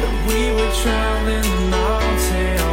that we were traveling the mountain.